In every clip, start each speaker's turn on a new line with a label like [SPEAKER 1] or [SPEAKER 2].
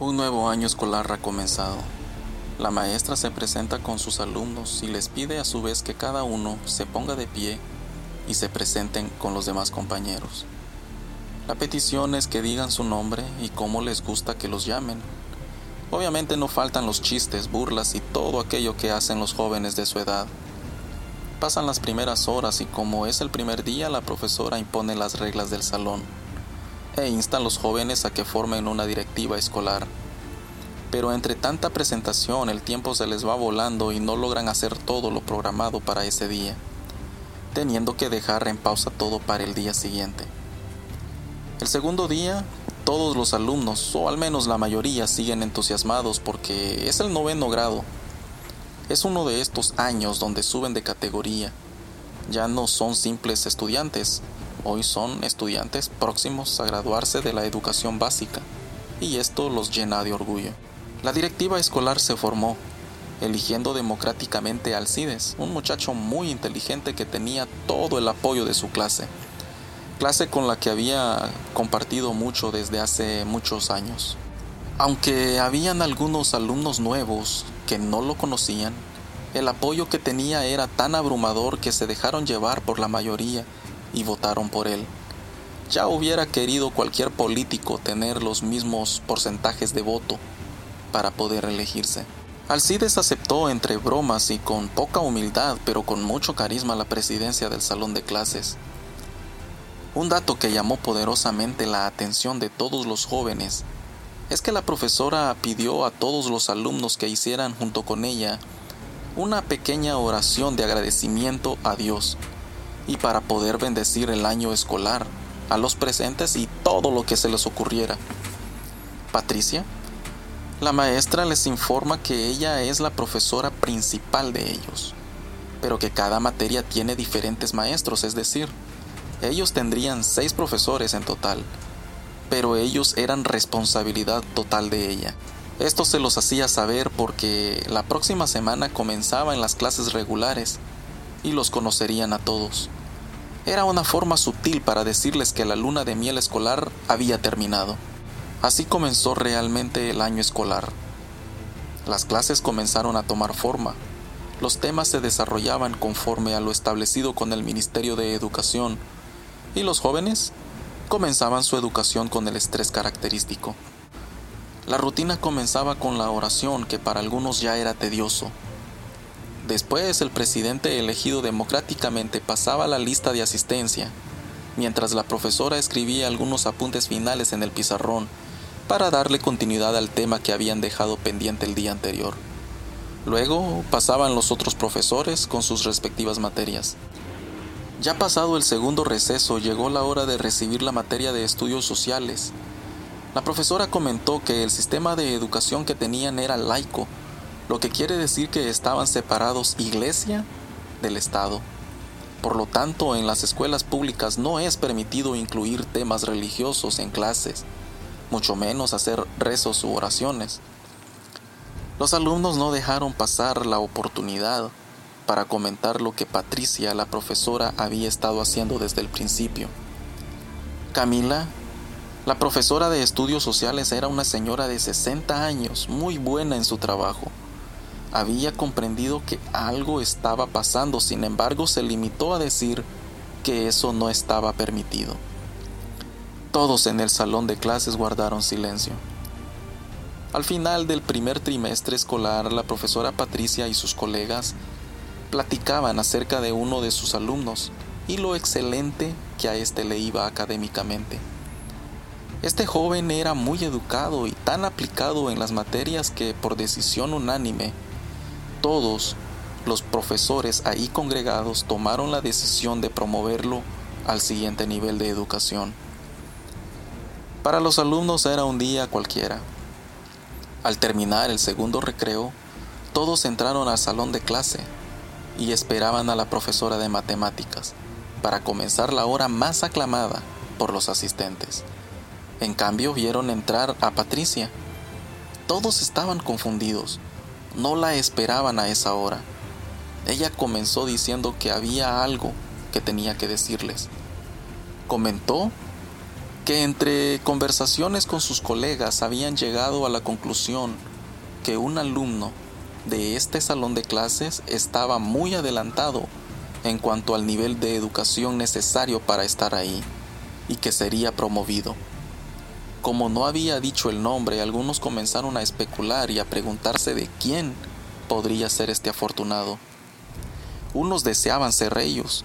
[SPEAKER 1] Un nuevo año escolar ha comenzado. La maestra se presenta con sus alumnos y les pide a su vez que cada uno se ponga de pie y se presenten con los demás compañeros. La petición es que digan su nombre y cómo les gusta que los llamen. Obviamente no faltan los chistes, burlas y todo aquello que hacen los jóvenes de su edad. Pasan las primeras horas y como es el primer día la profesora impone las reglas del salón e insta a los jóvenes a que formen una directiva escolar. Pero entre tanta presentación el tiempo se les va volando y no logran hacer todo lo programado para ese día, teniendo que dejar en pausa todo para el día siguiente. El segundo día, todos los alumnos, o al menos la mayoría, siguen entusiasmados porque es el noveno grado. Es uno de estos años donde suben de categoría. Ya no son simples estudiantes, hoy son estudiantes próximos a graduarse de la educación básica, y esto los llena de orgullo. La directiva escolar se formó, eligiendo democráticamente a Alcides, un muchacho muy inteligente que tenía todo el apoyo de su clase clase con la que había compartido mucho desde hace muchos años. Aunque habían algunos alumnos nuevos que no lo conocían, el apoyo que tenía era tan abrumador que se dejaron llevar por la mayoría y votaron por él. Ya hubiera querido cualquier político tener los mismos porcentajes de voto para poder elegirse. Alcides aceptó entre bromas y con poca humildad, pero con mucho carisma la presidencia del salón de clases. Un dato que llamó poderosamente la atención de todos los jóvenes es que la profesora pidió a todos los alumnos que hicieran junto con ella una pequeña oración de agradecimiento a Dios y para poder bendecir el año escolar a los presentes y todo lo que se les ocurriera. Patricia, la maestra les informa que ella es la profesora principal de ellos, pero que cada materia tiene diferentes maestros, es decir, ellos tendrían seis profesores en total, pero ellos eran responsabilidad total de ella. Esto se los hacía saber porque la próxima semana comenzaban las clases regulares y los conocerían a todos. Era una forma sutil para decirles que la luna de miel escolar había terminado. Así comenzó realmente el año escolar. Las clases comenzaron a tomar forma. Los temas se desarrollaban conforme a lo establecido con el Ministerio de Educación y los jóvenes comenzaban su educación con el estrés característico. La rutina comenzaba con la oración que para algunos ya era tedioso. Después el presidente elegido democráticamente pasaba la lista de asistencia, mientras la profesora escribía algunos apuntes finales en el pizarrón para darle continuidad al tema que habían dejado pendiente el día anterior. Luego pasaban los otros profesores con sus respectivas materias. Ya pasado el segundo receso, llegó la hora de recibir la materia de estudios sociales. La profesora comentó que el sistema de educación que tenían era laico, lo que quiere decir que estaban separados iglesia del Estado. Por lo tanto, en las escuelas públicas no es permitido incluir temas religiosos en clases, mucho menos hacer rezos u oraciones. Los alumnos no dejaron pasar la oportunidad para comentar lo que Patricia, la profesora, había estado haciendo desde el principio. Camila, la profesora de estudios sociales, era una señora de 60 años, muy buena en su trabajo. Había comprendido que algo estaba pasando, sin embargo se limitó a decir que eso no estaba permitido. Todos en el salón de clases guardaron silencio. Al final del primer trimestre escolar, la profesora Patricia y sus colegas platicaban acerca de uno de sus alumnos y lo excelente que a éste le iba académicamente. Este joven era muy educado y tan aplicado en las materias que por decisión unánime, todos los profesores ahí congregados tomaron la decisión de promoverlo al siguiente nivel de educación. Para los alumnos era un día cualquiera. Al terminar el segundo recreo, todos entraron al salón de clase y esperaban a la profesora de matemáticas para comenzar la hora más aclamada por los asistentes. En cambio vieron entrar a Patricia. Todos estaban confundidos, no la esperaban a esa hora. Ella comenzó diciendo que había algo que tenía que decirles. Comentó que entre conversaciones con sus colegas habían llegado a la conclusión que un alumno de este salón de clases estaba muy adelantado en cuanto al nivel de educación necesario para estar ahí y que sería promovido. Como no había dicho el nombre, algunos comenzaron a especular y a preguntarse de quién podría ser este afortunado. Unos deseaban ser ellos,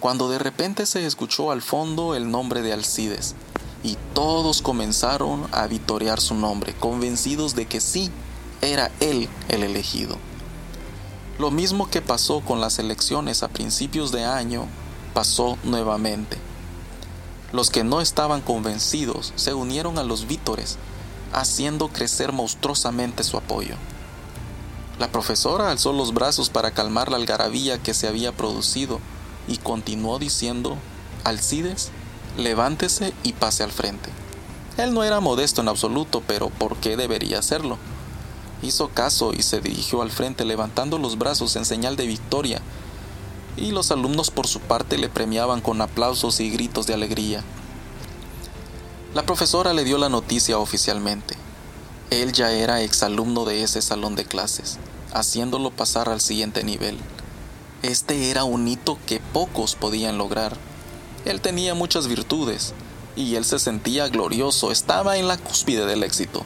[SPEAKER 1] cuando de repente se escuchó al fondo el nombre de Alcides, y todos comenzaron a vitorear su nombre, convencidos de que sí, era él el elegido. Lo mismo que pasó con las elecciones a principios de año, pasó nuevamente. Los que no estaban convencidos se unieron a los vítores, haciendo crecer monstruosamente su apoyo. La profesora alzó los brazos para calmar la algarabía que se había producido y continuó diciendo, Alcides, levántese y pase al frente. Él no era modesto en absoluto, pero ¿por qué debería hacerlo? Hizo caso y se dirigió al frente levantando los brazos en señal de victoria y los alumnos por su parte le premiaban con aplausos y gritos de alegría. La profesora le dio la noticia oficialmente. Él ya era exalumno de ese salón de clases, haciéndolo pasar al siguiente nivel. Este era un hito que pocos podían lograr. Él tenía muchas virtudes, y él se sentía glorioso, estaba en la cúspide del éxito.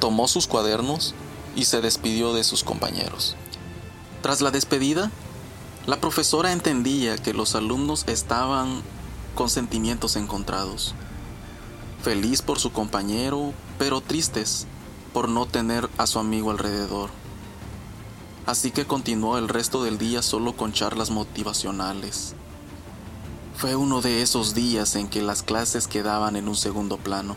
[SPEAKER 1] Tomó sus cuadernos y se despidió de sus compañeros. Tras la despedida, la profesora entendía que los alumnos estaban con sentimientos encontrados. Feliz por su compañero, pero tristes por no tener a su amigo alrededor. Así que continuó el resto del día solo con charlas motivacionales. Fue uno de esos días en que las clases quedaban en un segundo plano.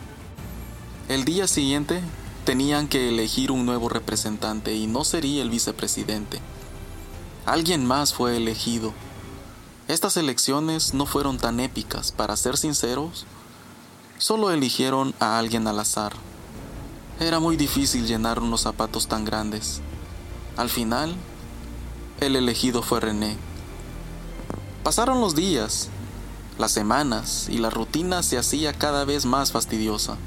[SPEAKER 1] El día siguiente tenían que elegir un nuevo representante y no sería el vicepresidente Alguien más fue elegido. Estas elecciones no fueron tan épicas, para ser sinceros. Solo eligieron a alguien al azar. Era muy difícil llenar unos zapatos tan grandes. Al final, el elegido fue René. Pasaron los días, las semanas, y la rutina se hacía cada vez más fastidiosa.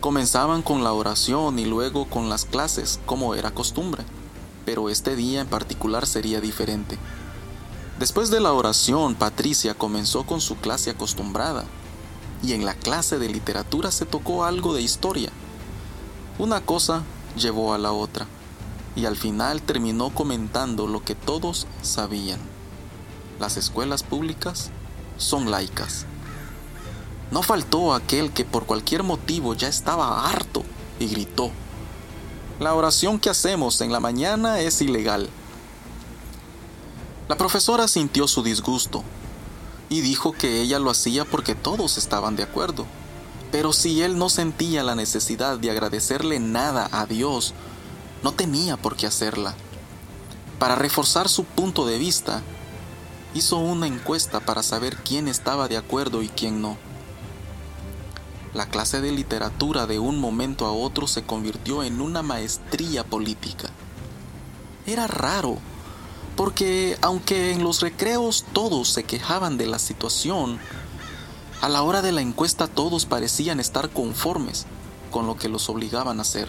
[SPEAKER 1] Comenzaban con la oración y luego con las clases, como era costumbre pero este día en particular sería diferente. Después de la oración, Patricia comenzó con su clase acostumbrada, y en la clase de literatura se tocó algo de historia. Una cosa llevó a la otra, y al final terminó comentando lo que todos sabían. Las escuelas públicas son laicas. No faltó aquel que por cualquier motivo ya estaba harto y gritó, la oración que hacemos en la mañana es ilegal. La profesora sintió su disgusto y dijo que ella lo hacía porque todos estaban de acuerdo. Pero si él no sentía la necesidad de agradecerle nada a Dios, no tenía por qué hacerla. Para reforzar su punto de vista, hizo una encuesta para saber quién estaba de acuerdo y quién no. La clase de literatura de un momento a otro se convirtió en una maestría política. Era raro, porque aunque en los recreos todos se quejaban de la situación, a la hora de la encuesta todos parecían estar conformes con lo que los obligaban a hacer.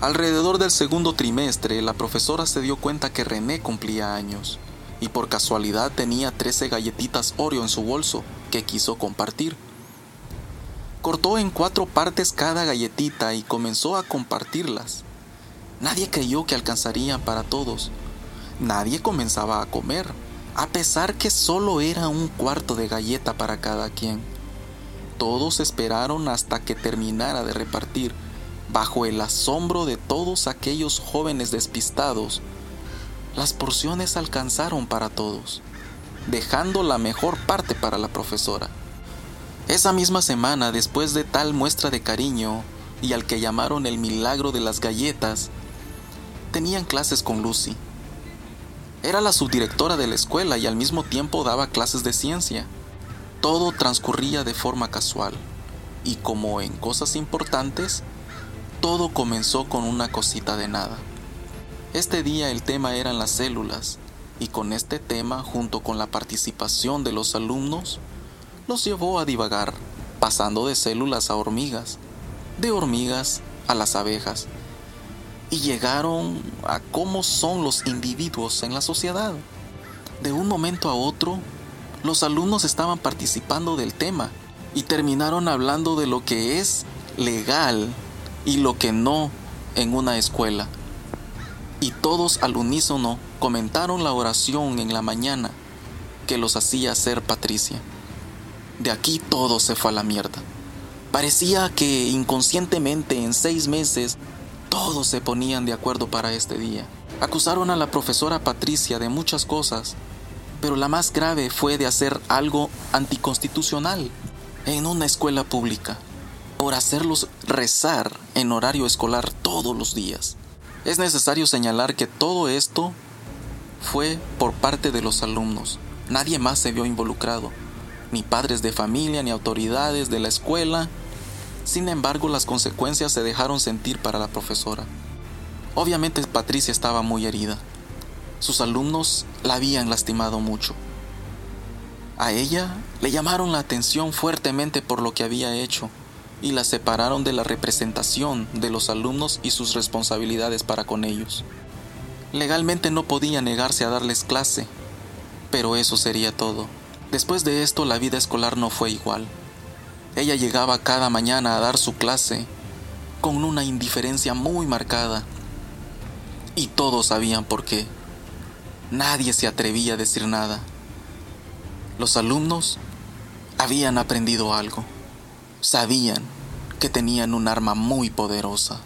[SPEAKER 1] Alrededor del segundo trimestre, la profesora se dio cuenta que René cumplía años y por casualidad tenía 13 galletitas Oreo en su bolso que quiso compartir. Cortó en cuatro partes cada galletita y comenzó a compartirlas. Nadie creyó que alcanzarían para todos. Nadie comenzaba a comer, a pesar que solo era un cuarto de galleta para cada quien. Todos esperaron hasta que terminara de repartir, bajo el asombro de todos aquellos jóvenes despistados. Las porciones alcanzaron para todos, dejando la mejor parte para la profesora. Esa misma semana, después de tal muestra de cariño y al que llamaron el milagro de las galletas, tenían clases con Lucy. Era la subdirectora de la escuela y al mismo tiempo daba clases de ciencia. Todo transcurría de forma casual y como en cosas importantes, todo comenzó con una cosita de nada. Este día el tema eran las células y con este tema junto con la participación de los alumnos los llevó a divagar, pasando de células a hormigas, de hormigas a las abejas, y llegaron a cómo son los individuos en la sociedad. De un momento a otro, los alumnos estaban participando del tema y terminaron hablando de lo que es legal y lo que no en una escuela. Y todos al unísono comentaron la oración en la mañana que los hacía ser Patricia. De aquí todo se fue a la mierda. Parecía que inconscientemente en seis meses todos se ponían de acuerdo para este día. Acusaron a la profesora Patricia de muchas cosas, pero la más grave fue de hacer algo anticonstitucional en una escuela pública, por hacerlos rezar en horario escolar todos los días. Es necesario señalar que todo esto fue por parte de los alumnos. Nadie más se vio involucrado, ni padres de familia, ni autoridades de la escuela, sin embargo, las consecuencias se dejaron sentir para la profesora. Obviamente Patricia estaba muy herida. Sus alumnos la habían lastimado mucho. A ella le llamaron la atención fuertemente por lo que había hecho y la separaron de la representación de los alumnos y sus responsabilidades para con ellos. Legalmente no podía negarse a darles clase, pero eso sería todo. Después de esto la vida escolar no fue igual. Ella llegaba cada mañana a dar su clase con una indiferencia muy marcada. Y todos sabían por qué. Nadie se atrevía a decir nada. Los alumnos habían aprendido algo. Sabían que tenían un arma muy poderosa.